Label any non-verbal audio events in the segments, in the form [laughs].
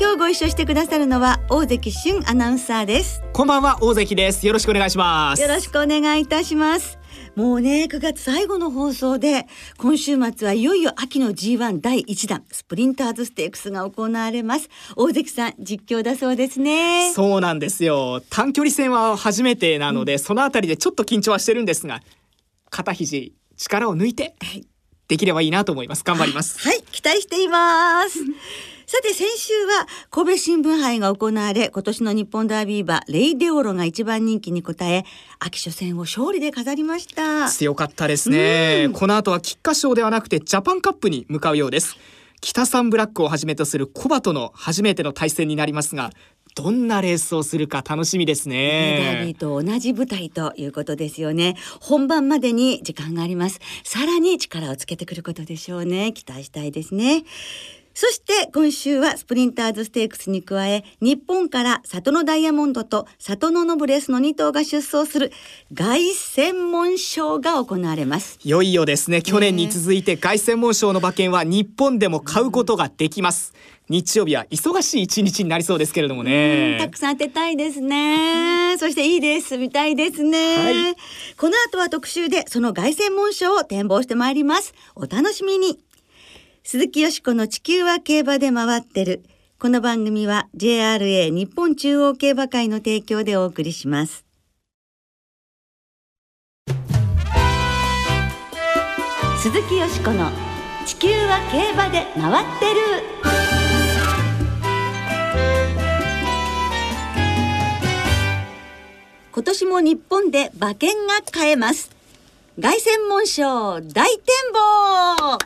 今日ご一緒してくださるのは大関俊アナウンサーです。こんばんは大関です。よろしくお願いします。よろしくお願いいたします。もうね9月最後の放送で今週末はいよいよ秋の G1 第1弾スプリンターズステークスが行われます。大関さん実況だそうですね。そうなんですよ。短距離戦は初めてなので、うん、そのあたりでちょっと緊張はしてるんですが肩肘力を抜いて、できればいいなと思います。頑張ります。はい期待しています [laughs] さて先週は神戸新聞杯が行われ今年の日本ダービー馬レイデオロが一番人気に応え秋初戦を勝利で飾りました強かったですねこの後は菊花賞ではなくてジャパンカップに向かうようです北サンブラックをはじめとするコバとの初めての対戦になりますがどんなレースをするか楽しみですね。ダービーと同じ舞台ということですよね。本番までに時間があります。さらに力をつけてくることでしょうね。期待したいですね。そして今週はスプリンターズステークスに加え日本から里のダイヤモンドと里のノブレスの2頭が出走する凱旋門賞が行われます。いよいよですね。去年に続いて凱旋門賞の馬券は日本でも買うことができます、日曜日は忙しい一日になりそうですけれどもね。たくさん当てたいですね、そしていいです。見たいですね、はい、この後は特集でその凱旋門賞を展望してまいります。お楽しみに鈴木よしこの地球は競馬で回ってる。この番組は JRA 日本中央競馬会の提供でお送りします。鈴木よしこの地球は競馬で回ってる。今年も日本で馬券が買えます。凱旋門賞大展望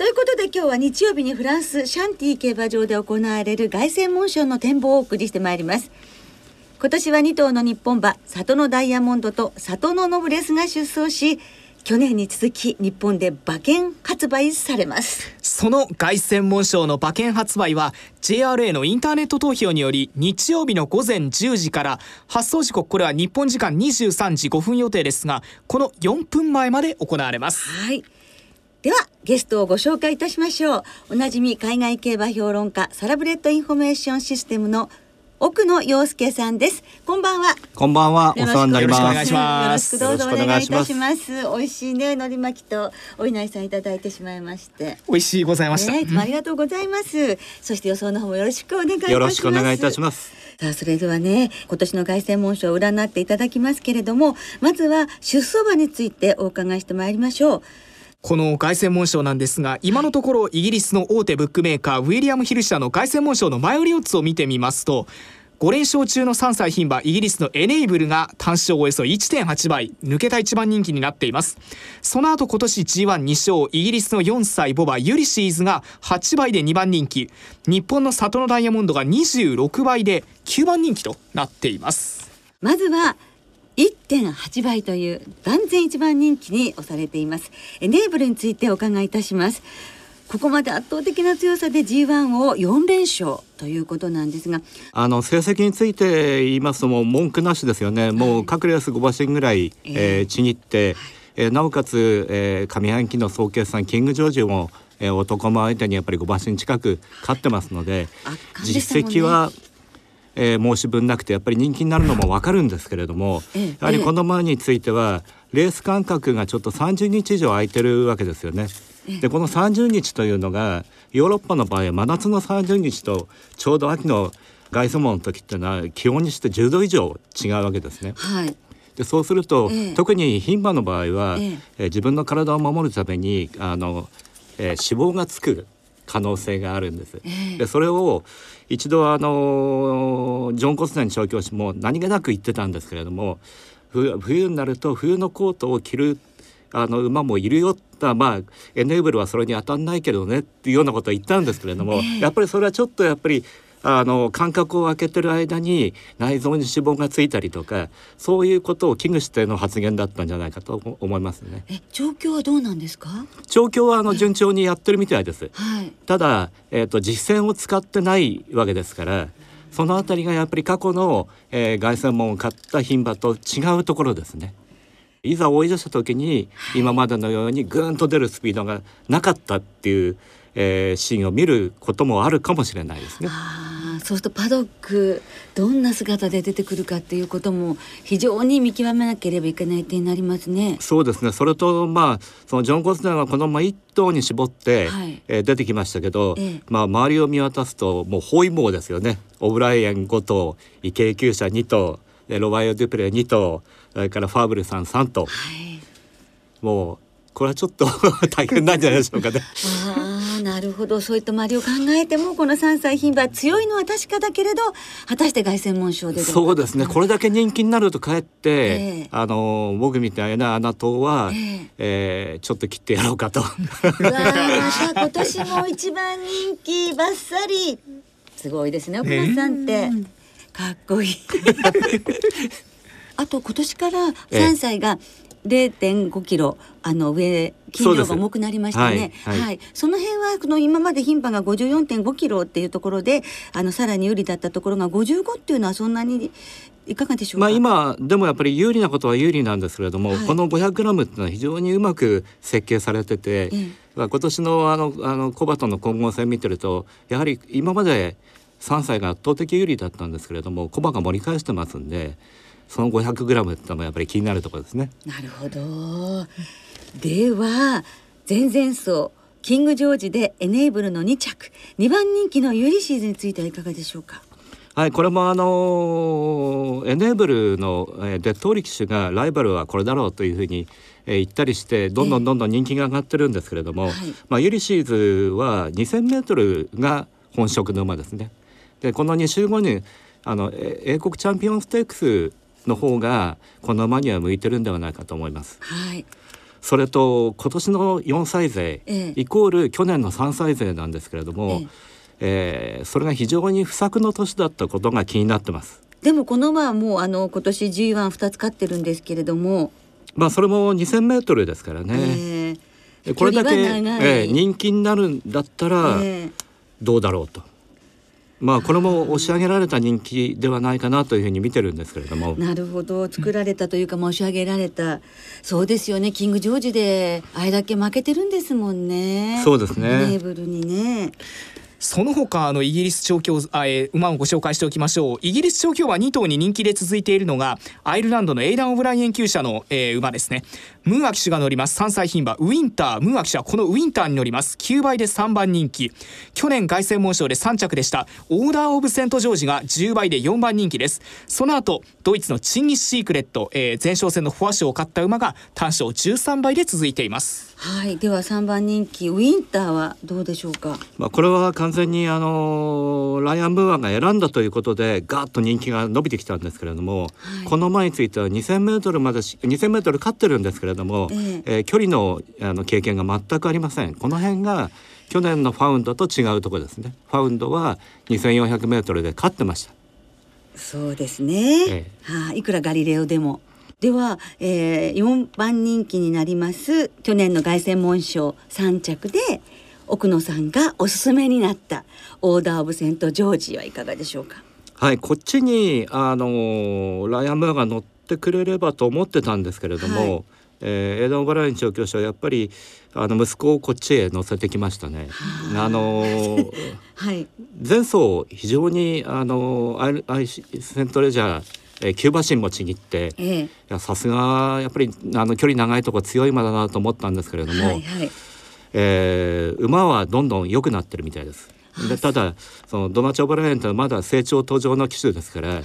ということで今日は日曜日にフランスシャンティ競馬場で行われる凱旋門賞の展望をお送りしてまいります。今年は2頭の日本馬里のダイヤモンドと里のノブレスが出走し去年に続き日本で馬券発売されます。その凱旋門賞の馬券発売は JRA のインターネット投票により日曜日の午前10時から発走時刻これは日本時間23時5分予定ですがこの4分前まで行われます。はいではゲストをご紹介いたしましょう。おなじみ海外競馬評論家サラブレッドインフォメーションシステムの奥野庸介さんです。こんばんは。こんばんは。お世話になります。よろしくどうぞお願いいたします。美味しいね海苔巻きとお稲荷さんいただいてしまいまして。美味しいございました、ね、ありがとうございます、そして予想の方もよろしくお願いいたします。よろしくお願いいたします。さあそれではね今年の凱旋門賞を占っていただきますけれどもまずは出走馬についてお伺いしてまいりましょうこの凱旋門賞なんですが今のところイギリスの大手ブックメーカーウィリアム・ヒル社の凱旋門賞の前売りオッズを見てみますと5連勝中の3歳牝馬イギリスのエネイブルが単勝およそ1.8倍抜けた一番人気になっています。その後今年 G12 勝イギリスの4歳ボバユリシーズが8倍で2番人気。日本の里のダイヤモンドが26倍で9番人気となっています。まずは1.8倍という断然一番人気に押されています。エネーブルについてお伺いいたします。ここまで圧倒的な強さで G1 を4連勝ということなんですが。あの成績について言いますともう文句なしですよね、はい、もう各レース5馬身ぐらい、えー、ちぎって、えー、なおかつ、えー、上半期の総決算キングジョージもえー、男も相手にやっぱり5馬身近く勝ってますので、ね、実績はえー、申し分なくてやっぱり人気になるのも分かるんですけれども、やはりこの馬についてはレース間隔がちょっと30日以上空いてるわけですよね。でこの30日というのがヨーロッパの場合は真夏の30日とちょうど秋の凱旋門の時っていうのは気温にして10度以上違うわけですね。はいでそうすると、ええ、特に牝馬の場合は、ええ自分の体を守るためにあの、えー、脂肪がつく可能性があるんです。でそれを一度あのジョン・コスナーに調教師も何気なく言ってたんですけれども冬になると冬のコートを着るあの馬もいるよまあエネーブルはそれに当たんないけどねっていうようなことを言ったんですけれども、ええやっぱりそれはちょっとやっぱりあの間隔を空けてる間に内臓に脂肪がついたりとかそういうことを危惧しての発言だったんじゃないかと思思いますね。え状況はどうなんですか？調教はあの順調にやってるみたいです。はいただ、えー、と実践を使ってないわけですからそのあたりがやっぱり過去の、えー、凱旋門を買った牝馬と違うところですね。いざ追い出した時に、今までのようにぐーんと出るスピードがなかったっていう、えーシーンを見ることもあるかもしれないですね。そうするとパドックどんな姿で出てくるかっていうことも非常に見極めなければいけない点になりますね。そうですね。それとまあそのジョン・コスナーがこのまあ一頭に絞って、はい。えー出てきましたけど、ええ。まあ周りを見渡すともう包囲網ですよね。オブライエン5頭イケイキューシャ2頭でロバイオ・デュプレ2頭それからファーブルさん3頭。はい。もうこれはちょっと [laughs] 大変なんじゃないでしょうかね。[laughs] なるほど。そういった周りを考えてもこの3歳牝馬強いのは確かだけれど果たして凱旋門賞でそうですね。これだけ人気になるとかえって、ええ。あの僕みたいな穴党は、ええ。えーちょっと切ってやろうかと。うわーまた今年も一番人気バッサリ。すごいですね。奥松さんって。かっこいい。[laughs] あと今年から3歳が0.5キロあの上筋量が重くなりましたね。そうですはい。はい。その辺はこの今まで牝馬が54.5キロっていうところであのさらに有利だったところが55っていうのはそんなにいかがでしょうか？まあ今でもやっぱり有利なことは有利なんですけれども、はい。この 500g っていうのは非常にうまく設計されてて、ええ。まあ今年のあのあのコバとの混合戦見てるとやはり今まで3歳が圧倒的有利だったんですけれどもコバが盛り返してますんでその 500g ってのもやっぱり気になるところですね。なるほど。では前々走キングジョージでエネーブルの2着2番人気のユリシーズについてはいかがでしょうか？はい、これもあのエネーブルの、えーデッドオリ騎手がライバルはこれだろうというふうに、えー言ったりしてどんどんどんどん人気が上がってるんですけれども、はいまあ、ユリシーズは 2,000m が本職の馬ですね。でこの2週後にあのえ英国チャンピオンステークスの方がこの馬には向いてるんではないかと思います。はい。それと今年の4歳勢、ええイコール去年の3歳勢なんですけれども、えーそれが非常に不作の年だったことが気になってます。でもこの馬はもうあの今年 G12 つ勝ってるんですけれども、まあそれも2,000メートルですからね。えーこれだけ、えー人気になるんだったらえーどうだろうと。まあこれも押し上げられた人気ではないかなというふうに見てるんですけれども。なるほど。作られたというか申し上げられた。そうですよね。キングジョージであれだけ負けてるんですもんね。そうですね。エネーブルにね。その他あのイギリス調教あ、えー馬をご紹介しておきましょう。イギリス調教は2頭に人気で続いているのがアイルランドのエイダン・オブライエン厩舎の、えー馬ですねムーア騎手が乗ります。3歳牝馬。ウィンター。ムーア騎手はこのウィンターに乗ります。9倍で3番人気。去年凱旋門賞で3着でした。オーダー・オブ・セント・ジョージが10倍で4番人気です。その後ドイツのチンギス・シークレット、えー前哨戦のフォア賞を勝った馬が単勝13倍で続いています。はい。では3番人気。ウィンターはどうでしょうか？まあこれは完全にあのライアン・ムーアが選んだということでガーッと人気が伸びてきたんですけれども、はい。この馬については 2,000m までし 2,000m 勝ってるんですけれども、ええ。えー距離のあの経験が全くありません。この辺が去年のファウンドと違うところですね。ファウンドは 2,400m で勝ってました。そうですね、えはい、いくらガリレオでも。では、えー、4番人気になります去年の凱旋門賞3着で奥野さんがおすすめになったオーダー・オブ・セント・ジョージはいかがでしょうか？はいこっちにあのライアン・ムーアが乗ってくれればと思ってたんですけれども、はいえーエイダン・オバライン調教師はやっぱりあの息子をこっちへ乗せてきましたね。あ。のー [laughs] はい。前走非常にあのアイルアイシセントレジャー、えーキューバシンもちぎってええ。いやさすがやっぱりあの距離長いとこ強い馬だなと思ったんですけれども、はいはい。えー馬はどんどん良くなってるみたいです。でただそのドナチョ・オバラインってのはまだ成長途上の騎手ですから、はい。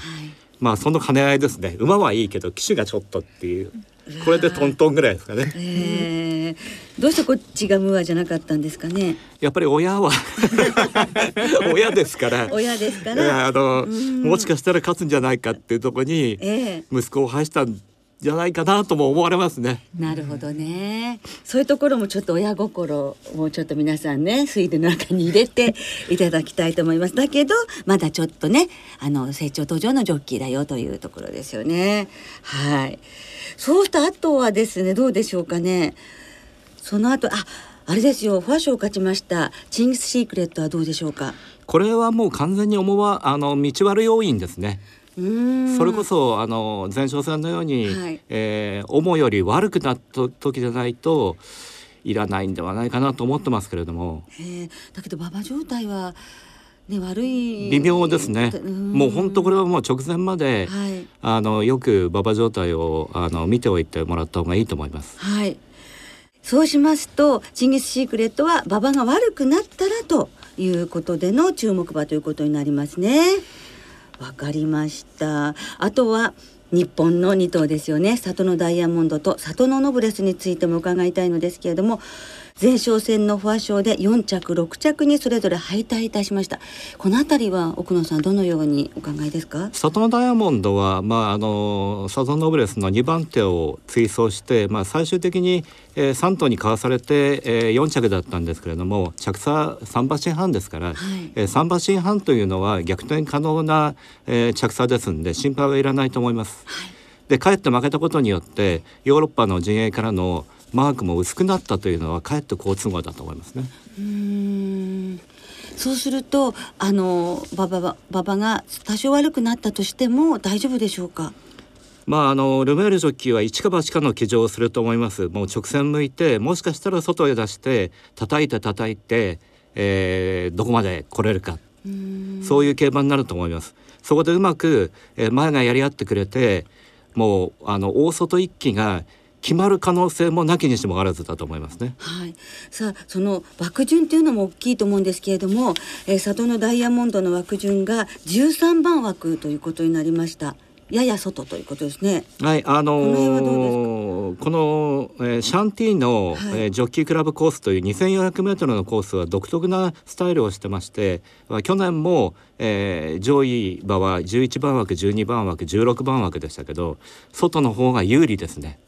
まあその兼ね合いですね。馬はいいけど騎手がちょっとっていうこれでトントンぐらいですかね。えー、どうしてこっちがムーアじゃなかったんですかね？やっぱり親は [laughs] 親ですから。親ですから。あのうん。もしかしたら勝つんじゃないかっていうところにええ。息子を配したんじゃないかなとも思われますね。なるほどね。そういうところもちょっと親心をちょっと皆さんね、水田の中に入れていただきたいと思います。だけど、まだちょっとね、あの成長途上のジョッキーだよというところですよね。はい。そうした後はですね、どうでしょうかね。その後、あ、あれですよ、ファッションを勝ちました。チンギスシークレットはどうでしょうか？これはもう完全に思わあの道悪要因ですね。それこそあの前哨戦のように、はい。えー思うより悪くなった時じゃないといらないんではないかなと思ってますけれども。だけど馬場状態はね悪い。微妙ですね。ん。もう本当これはもう直前まで、はい。あのよく馬場状態をあの見ておいてもらった方がいいと思います。はい。そうしますとチンギスシークレットは馬場が悪くなったらということでの注目馬ということになりますねわかりました。あとは日本の2頭ですよね。里のダイヤモンドと里のノブレスについても伺いたいのですけれども前哨戦のフォア賞で4着6着にそれぞれ敗退いたしました。このあたりは奥野さんどのようにお考えですか？サトノダイヤモンドは、まあ、あのサトノブレスの2番手を追走して、まあ、最終的に、えー、3頭にかわされて、えー、4着だったんですけれども着差3馬身半ですから、はい。えー、3馬身半というのは逆転可能な、えー、着差ですんで心配はいらないと思います。でかえって負けたことによってヨーロッパの陣営からのマークも薄くなったというのはかえって好都合だと思いますね。うーんそうするとあの馬場は馬場が多少悪くなったとしても大丈夫でしょうか？まああのルメールジョッキーは一か八かの騎乗をすると思います。もう直線向いてもしかしたら外へ出して叩いて叩いて、えーどこまで来れるかそういう競馬になると思います。そこでうまく、えー前がやり合ってくれてもうあの大外一騎が決まる可能性もなきにしもあらずだと思いますね。はい、さあその枠順っていうのも大きいと思うんですけれども、えー、里のダイヤモンドの枠順が13番枠ということになりました。やや外ということですね。はい、あのこの辺はどーこの、えーシャンティーの、はい。えージョッキークラブコースという2400メートルのコースは独特なスタイルをしてまして、まあ去年も、えー上位馬は11番枠、12番枠、16番枠でしたけど、外の方が有利ですね。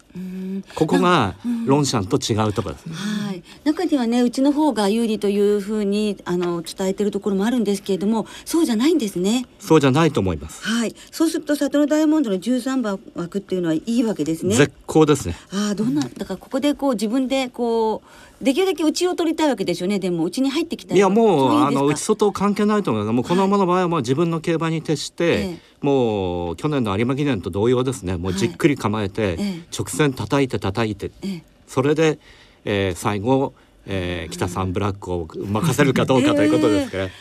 ここがロンシャンと違うところですね。はい、中にはねうちの方が有利というふうにあの伝えてるところもあるんですけれどもそうじゃないんですね。そうじゃないと思います。はい、そうすると里のダイヤモンドの13番枠っていうのはいいわけですね。絶好ですね。ああどんなだからここでこう自分でこうできるだけ内を取りたいわけですよね。でも内に入ってきたいやもうそあの内外関係ないと思います。もうこの馬の場合はもう自分の競馬に徹して、ええ。もう去年の有馬記念と同様ですね。もうじっくり構えて、ええ。直線叩いて叩いて、ええ。それで、えー最後、えー北サンブラックを任せるかどうかということですから。[laughs] はい、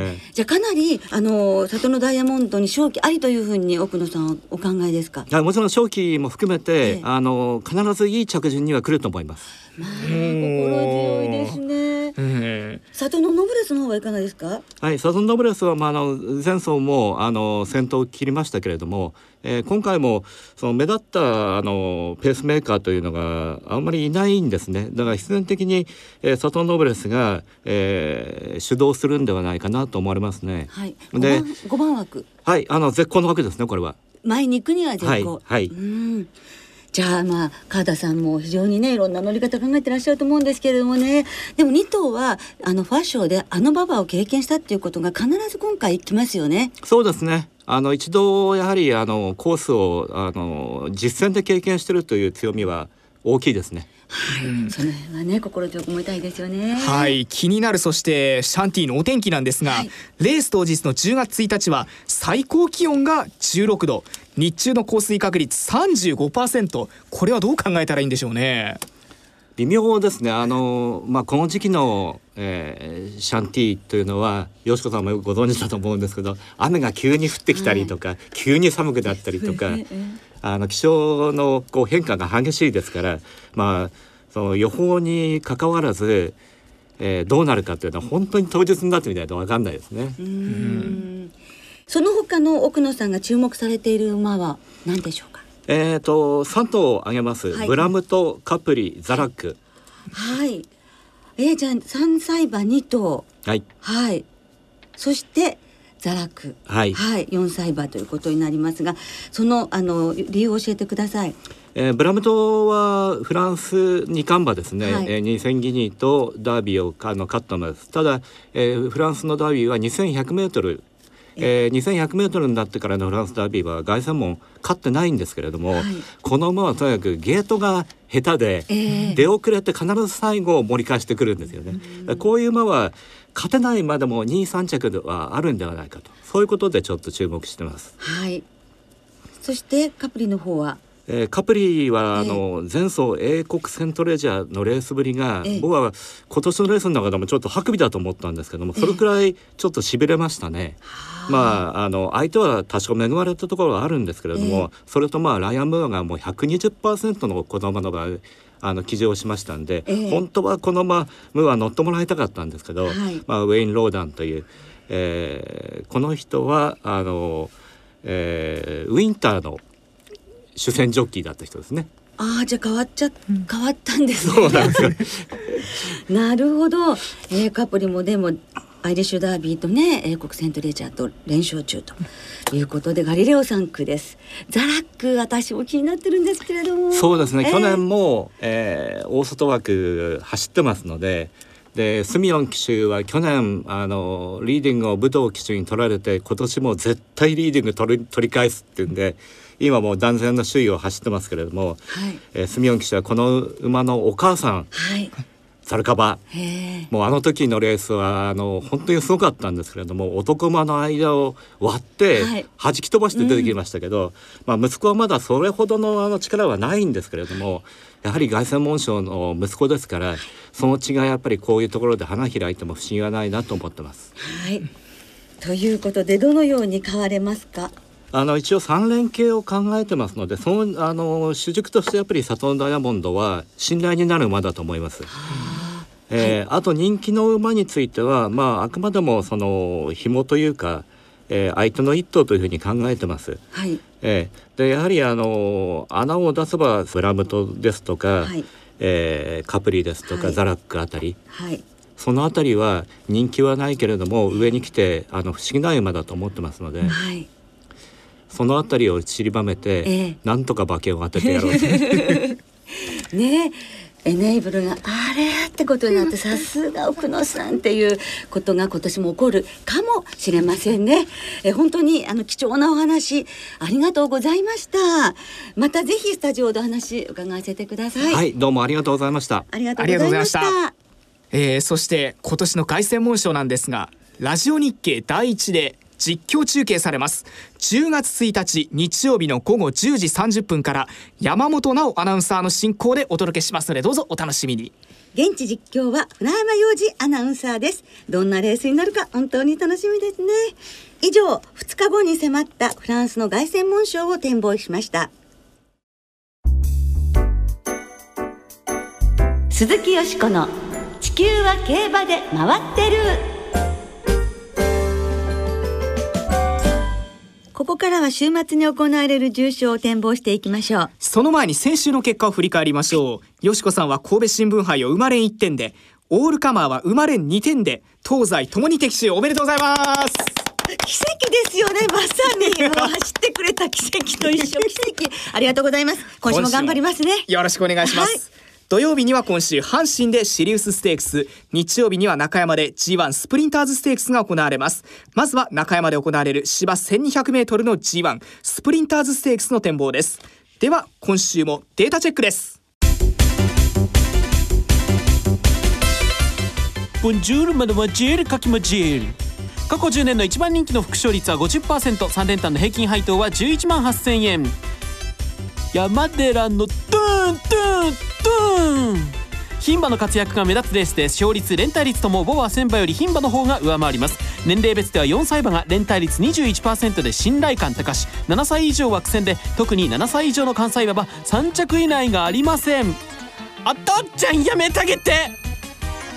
えじゃあかなりあの里のダイヤモンドに勝機ありというふうに奥野さんはお考えですか？はいもちろん勝機も含めて、ええあの必ずいい着順には来ると思います。まあ心強い。うん里のノブレスの方はいかがですか？はい、サゾンドブレスは、まあ、あの前走もあの先頭を切りましたけれども、えー今回もその目立ったあのペースメーカーというのがあんまりいないんですねだから必然的に、えーサトンドブレスが、えー主導するんではないかなと思われますね。はい。で五番五番枠はいあの絶好の枠ですねこれは。前に行くには絶好。はいはいうん。じゃあまあ川田さんも非常にねいろんな乗り方考えてらっしゃると思うんですけれどもねでも2頭はあのファッションであの馬場を経験したっていうことが必ず今回きますよね。そうですねあの一度やはりあのコースをあの実践で経験してるという強みは大きいですね。はい、その辺はね心強く思いたいですよね。はい。気になるそしてシャンティのお天気なんですが、はい。レース当日の10月1日は最高気温が16度。日中の降水確率35%これはどう考えたらいいんでしょうね。微妙ですね。あの、まあ、この時期の、えーシャンティーというのはよしこさんもよくご存知だと思うんですけど雨が急に降ってきたりとか、急に寒くなったりとかあの気象のこう変化が激しいですから、まあ、その予報に関わらず、えーどうなるかというのは本当に当日になってみないと分かんないですね。うーんその他の奥野さんが注目されている馬は何でしょうか？えー、と3頭挙げます、はいブラムとカプリザラック、はい。えー、じゃあ三歳馬二頭。はい、はい。そしてザラク、はい。はい、4歳馬ということになりますがそのあの理由を教えてください。えーブラムトはフランス二冠馬ですね、はい。えー、2000ギニーとダービーをあの勝った馬です。ただ、えーフランスのダービーは2100メートル。えー、2100メートルになってからのフランスダービーは凱旋門勝ってないんですけれども、はい。この馬はとにかくゲートが下手で、ええ。出遅れて必ず最後盛り返してくるんですよね。こういう馬は勝てない馬でも2、3着ではあるんではないかと。そういうことでちょっと注目してます。はい。そしてカプリの方は？えーカプリはあええ。の前走英国セントレジャーのレースぶりが、ええ。僕は今年のレースの中でもちょっとハクビだと思ったんですけどもそれくらいちょっとしびれましたね。まああの相手は多少恵まれたところはあるんですけれども、それとまあライアン・ムーアがもう120%の子供の場合あの騎乗しましたんで、ええ本当はこのままムーア乗ってもらいたかったんですけど、はいまあ、ウェイン・ローダンという、えーこの人はあの、えーウィンターの主戦ジョッキーだった人ですね。ああじゃあ変わっちゃ、変わったんですね。そうなんですよ。[laughs] なるほど、えー、カプリもでもアイリッシュダービーとね英国セントレジャーと連勝中ということでガリレオ3区です。ザラック私も気になってるんですけれども。そうですね、えー去年も、えー大外枠走ってますのででスミヨン騎手は去年あのリーディングを武藤騎手に取られて今年も絶対リーディング取り取り返すっていうんで今もう断然の首位を走ってますけれども、はい。えースミヨン騎手はこの馬のお母さん。はいザルカバ。もうあの時のレースはあの本当にすごかったんですけれども男馬の間を割ってはい。弾き飛ばして出てきましたけど、まあ、息子はまだそれほどのあの力はないんですけれどもやはり凱旋門賞の息子ですからその血がやっぱりこういうところで花開いても不思議はないなと思ってます。はい。ということでどのように変われますか？あの一応三連携を考えてますのでそのあの主軸としてやっぱりサトンダイヤモンドは信頼になる馬だと思います。えーあと人気の馬については、まあ、あくまでもその紐というか、えー相手の一頭というふうに考えてます。はい。えーでやはりあの穴を出せばブラムトですとか、はい。えーカプリですとか、はい。ザラックあたり。はい。そのあたりは人気はないけれども上に来てあの不思議な馬だと思ってますので、はい。そのあたりを散りばめて、ええ。なんとか馬券を当ててやろうと。[laughs] ねエネイブルがあれってことになってさすが奥野さんっていうことが今年も起こるかもしれませんね。え本当にあの貴重なお話ありがとうございました。またぜひスタジオでお話伺わせてください。はい、どうもありがとうございました。ありがとうございました。ありがとうございまえーそして今年の凱旋門賞なんですがラジオ日経第一で実況中継されます10月1日日曜日の午後10時30分から山本直アナウンサーの進行でお届けしますのでどうぞお楽しみに現地実況は船山洋二アナウンサーです。どんなレースになるか本当に楽しみですね。以上2日後に迫ったフランスの凱旋門賞を展望しました。鈴木よしこの地球は競馬で回ってる。ここからは週末に行われる重賞を展望していきましょう。その前に先週の結果を振り返りましょう。淑子さんは神戸新聞杯を生まれん1点でオールカマーは生まれん2点で東西ともに的中おめでとうございます。奇跡ですよねまさに。[laughs] もう走ってくれた奇跡と一緒。奇跡。ありがとうございます。今週も頑張りますね。よろしくお願いします、はい土曜日には今週阪神でシリウスステークス。日曜日には中山で G1 スプリンターズステークスが行われます。まずは中山で行われる芝 1200m の G1 スプリンターズステークスの展望です。では今週もデータチェックです。ボンジュールマドマジェルカキマジェル。過去10年の一番人気の副勝率は 50%3 連単の平均配当は11万8000円。山寺のトゥントゥントゥン。牝馬の活躍が目立つレースで勝率連帯率ともボバ千馬より牝馬の方が上回ります。年齢別では4歳馬が連帯率21%で信頼感高し7歳以上は苦戦で特に7歳以上の関西馬は3着以内がありません。あとっちゃんやめてあげて。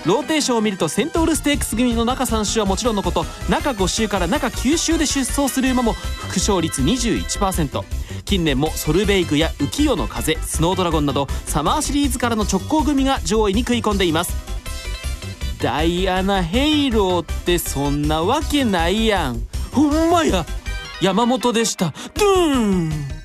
ローテーションを見るとセントウルステークス組の中3週はもちろんのこと中5週から中9週で出走する馬も複勝率21%近年もソルベイグや浮世の風スノードラゴンなどサマーシリーズからの直行組が上位に食い込んでいます。ダイアナヘイローってそんなわけないやん。ほんまや。山本でした。ドゥーン。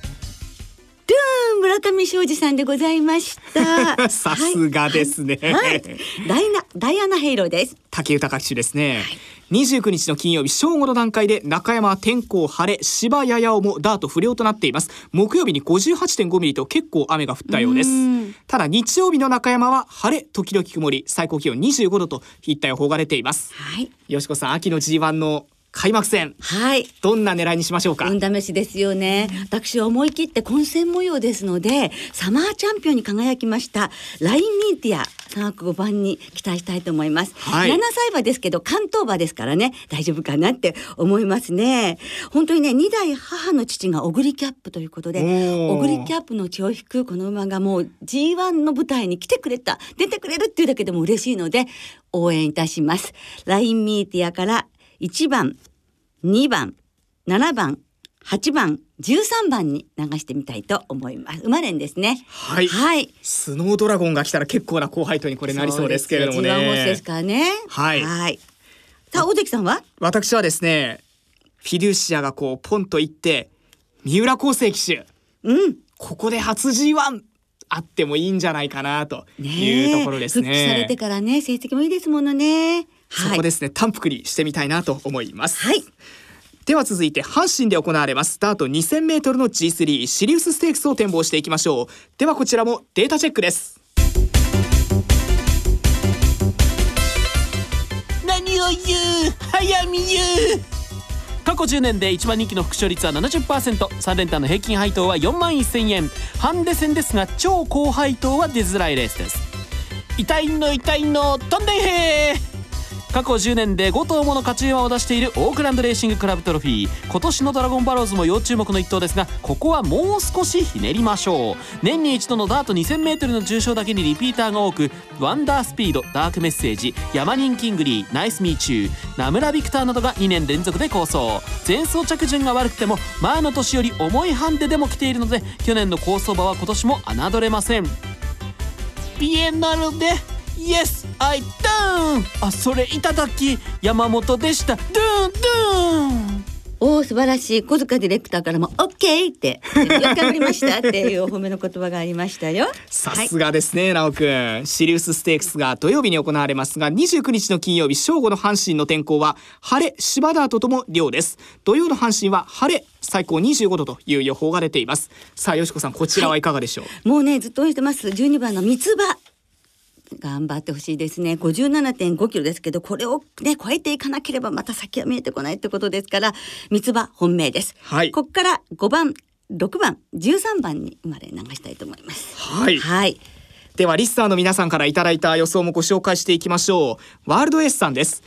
村上庄司さんでございました。[laughs] さすがですね。はい、はい。ダイナダイアナヘイローです。竹豊騎手ですね、29日の金曜日正午の段階で中山は天候晴れ芝ややおもダート不良となっています。木曜日に58.5ミリと結構雨が降ったようです。うん。ただ日曜日の中山は晴れ時々曇り最高気温25度といった予報が出ています。はい。よしこさん秋の G1 の開幕戦はい。どんな狙いにしましょうか、運試しですよね。私は思い切って混戦模様ですので、サマーチャンピオンに輝きました、ラインミーティア3枠5番に期待したいと思います。はい7歳馬ですけど、関東馬ですからね、大丈夫かなって思いますね。本当にね、2代母の父がオグリキャップということで、オグリキャップの血を引くこの馬がもう G1 の舞台に来てくれた、出てくれるっていうだけでも嬉しいので、応援いたします。ラインミーティアから1番、2番、7番、8番、13番に流してみたいと思います。生まれんですね。はいはい。スノードラゴンが来たら結構な高配当にこれなりそうですけれどもねそうですよ G1 ホースですからね。はいはい。さあ、大関さんは？私はですねフィデューシアがこうポンと行って三浦康生騎手うん。ここで初 G1 あってもいいんじゃないかなというところですね。復帰されてからね、成績もいいですものね。はい。そこですね、単幅にしてみたいなと思います。はい。では続いて阪神で行われますスタート2000メートルの G3 シリウスステークスを展望していきましょう。ではこちらもデータチェックです。何を言う？早見言う過去10年で一番人気の副勝率は 70%3 連単の平均配当は4万1000円ハンデ戦ですが超高配当は出づらいレースです痛いの痛いの飛んでけー過去10年で5頭もの勝ち馬を出しているオークランドレーシングクラブトロフィー。今年のドラゴンバローズも要注目の一頭ですがここはもう少しひねりましょう。年に一度のダート 2000m の重賞だけにリピーターが多くワンダースピードダークメッセージヤマニンキングリーナイスミーチューナムラビクターなどが2年連続で好走。前走着順が悪くても前の年より重いハンデでも来ているので去年の好走馬は今年も侮れません。ビエナルで Yes I down あそれいただき山本でしたドゥンドゥンおお、素晴らしい。小塚ディレクターからも、オッケーって、よくわかりましたっていうお褒めの言葉がありましたよ。[laughs] さすがですね、直くん。シリウスステークスが土曜日に行われますが、29日の金曜日正午の阪神の天候は、晴れ、芝ダートとも良です。土曜の阪神は晴れ、最高25度という予報が出ています。さあ、よしこさん、こちらはいかがでしょう、もうねずっと応援してます12番の三つ葉頑張ってほしいですね。57.5キロですけどこれをね超えていかなければまた先は見えてこないってことですから三つ葉本命です、はい。ここから5番6番13番に生まれ流したいと思います。はい。はい。ではリスナーの皆さんからいただいた予想もご紹介していきましょう。ワールドエースさんです。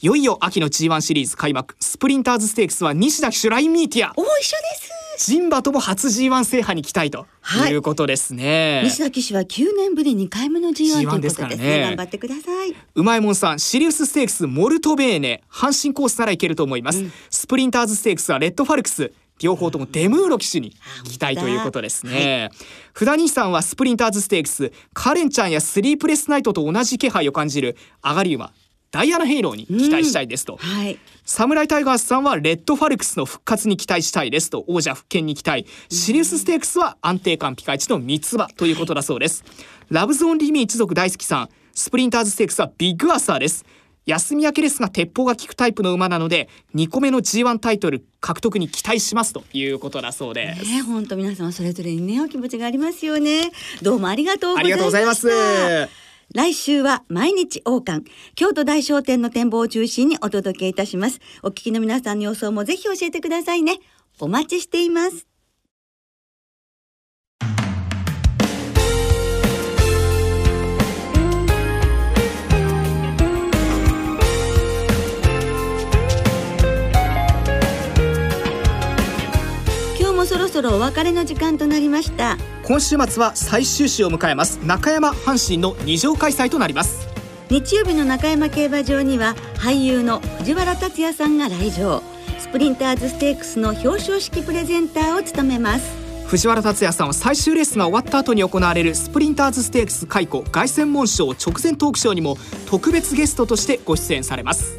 いよいよ秋の G1 シリーズ開幕。スプリンターズステークスは西田騎手ラインミーティア。お一緒です人馬とも初 G1 制覇に期待とはい。いうことですね、西田騎手は9年ぶり2回目の G1 という G1 ことでですからね。頑張ってください。うまいもんさんシリウスステークスモルトベーネ。阪神コースならいけると思います、スプリンターズステークスはレッドファルクス両方ともデムーロ騎手に期待ということですね、札西さんはスプリンターズステークスカレンちゃんやスリープレスナイトと同じ気配を感じる上がり馬ダイアナヘイローに期待したいですと、はいサムライタイガースさんはレッドファルクスの復活に期待したいですと王者復権に期待。シリウスステークスは安定感ピカイチの三つ葉ということだそうです、ラブゾーンリミ一族大好きさん。スプリンターズステークスはビッグアーサーです。休み明けですが鉄砲が効くタイプの馬なので2個目の G1 タイトル獲得に期待しますということだそうです、ね本当皆さんそれぞれにねお気持ちがありますよね。どうもありがとうごありがとうございます来週は毎日王冠。京都大商店の展望を中心にお届けいたします。お聞きの皆さんの予想もぜひ教えてくださいね。お待ちしています。そろそろお別れの時間となりました。今週末は最終週を迎えます。中山阪神の二条開催となります。日曜日の中山競馬場には俳優の藤原竜也さんが来場。スプリンターズステークスの表彰式プレゼンターを務めます。藤原竜也さんは最終レースが終わった後に行われるスプリンターズステークス解雇凱旋門賞直前トークショーにも特別ゲストとしてご出演されます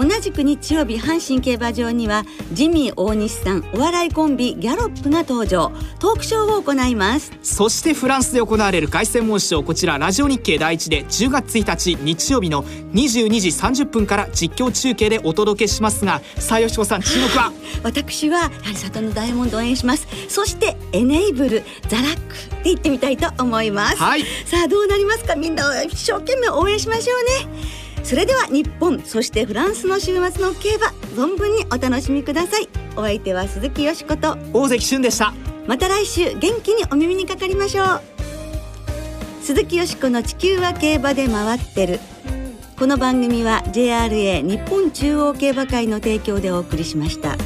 同じく日曜日阪神競馬場にはジミー大西さんお笑いコンビギャロップが登場。トークショーを行います。そしてフランスで行われる凱旋門賞こちらラジオ日経第一で10月1日日曜日の22時30分から実況中継でお届けしますがさあよしこさん注目は？[laughs] 私はやはり里のダイヤモンドを応援します。そしてエネイブルザラックって言ってみたいと思います、はい。さあどうなりますか？みんな一生懸命応援しましょうねそれでは日本そしてフランスの週末の競馬存分にお楽しみください。お相手は鈴木よしこと。大関俊でした。また来週元気にお耳にかかりましょう。鈴木よしこの地球は競馬で回ってる。この番組は JRA 日本中央競馬会の提供でお送りしました。